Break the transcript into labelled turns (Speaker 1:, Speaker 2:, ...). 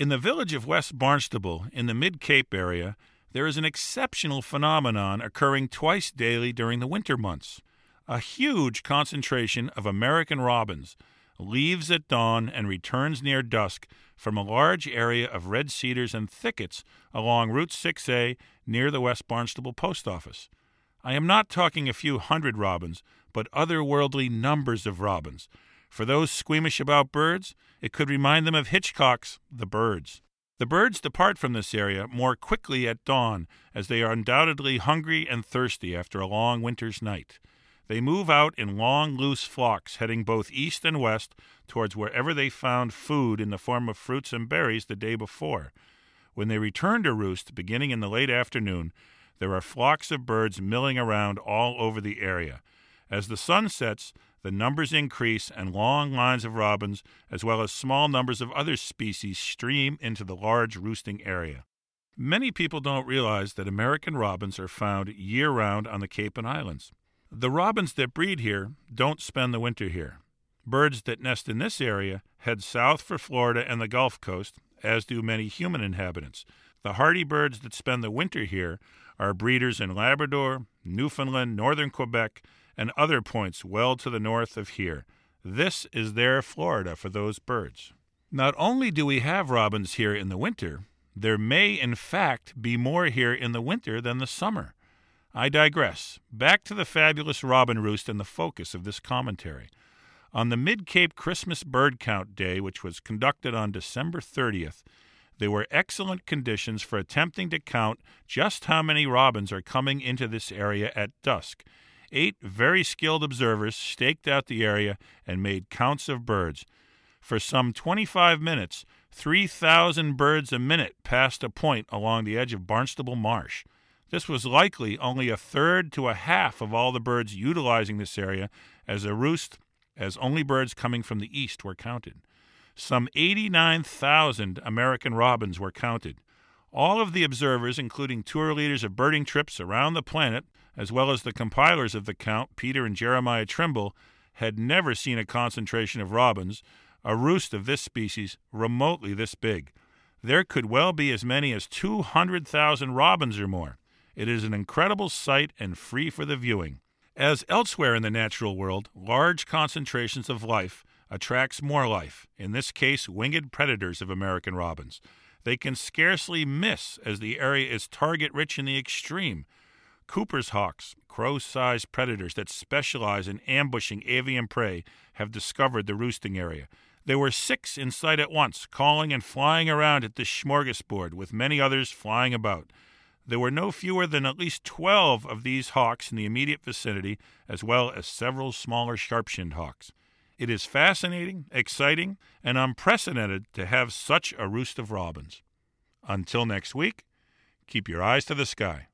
Speaker 1: In the village of West Barnstable, in the Mid Cape area, there is an exceptional phenomenon occurring twice daily during the winter months. A huge concentration of American robins leaves at dawn and returns near dusk from a large area of red cedars and thickets along Route 6A near the West Barnstable Post Office. I am not talking a few hundred robins, but otherworldly numbers of robins. For those squeamish about birds, it could remind them of Hitchcock's The Birds. The birds depart from this area more quickly at dawn, as they are undoubtedly hungry and thirsty after a long winter's night. They move out in long, loose flocks, heading both east and west towards wherever they found food in the form of fruits and berries the day before. When they return to roost, beginning in the late afternoon, there are flocks of birds milling around all over the area. As the sun sets, the numbers increase and long lines of robins, as well as small numbers of other species, stream into the large roosting area. Many people don't realize that American robins are found year round on the Cape and Islands. The robins that breed here don't spend the winter here. Birds that nest in this area head south for Florida and the Gulf Coast, as do many human inhabitants. The hardy birds that spend the winter here are breeders in Labrador, Newfoundland, northern Quebec, and other points well to the north of here. This is their Florida for those birds. Not only do we have robins here in the winter, there may in fact be more here in the winter than the summer. I digress. Back to the fabulous robin roost and the focus of this commentary. On the Mid Cape Christmas Bird Count Day, which was conducted on December 30th, there were excellent conditions for attempting to count just how many robins are coming into this area at dusk Eight very skilled observers staked out the area and made counts of birds. For some 25 minutes, 3,000 birds a minute passed a point along the edge of Barnstable Marsh. This was likely only a third to a half of all the birds utilizing this area as a roost, as only birds coming from the east were counted. Some 89,000 American robins were counted. All of the observers, including tour leaders of birding trips around the planet, as well as the compilers of the count, Peter and Jeremiah Trimble, had never seen a concentration of robins, a roost of this species, remotely this big. There could well be as many as 200,000 robins or more. It is an incredible sight and free for the viewing. As elsewhere in the natural world, large concentrations of life attracts more life, in this case winged predators of American robins. They can scarcely miss as the area is target rich in the extreme, Cooper's hawks, crow sized predators that specialize in ambushing avian prey, have discovered the roosting area. There were six in sight at once, calling and flying around at this smorgasbord, with many others flying about. There were no fewer than at least twelve of these hawks in the immediate vicinity, as well as several smaller sharp shinned hawks. It is fascinating, exciting, and unprecedented to have such a roost of robins. Until next week, keep your eyes to the sky.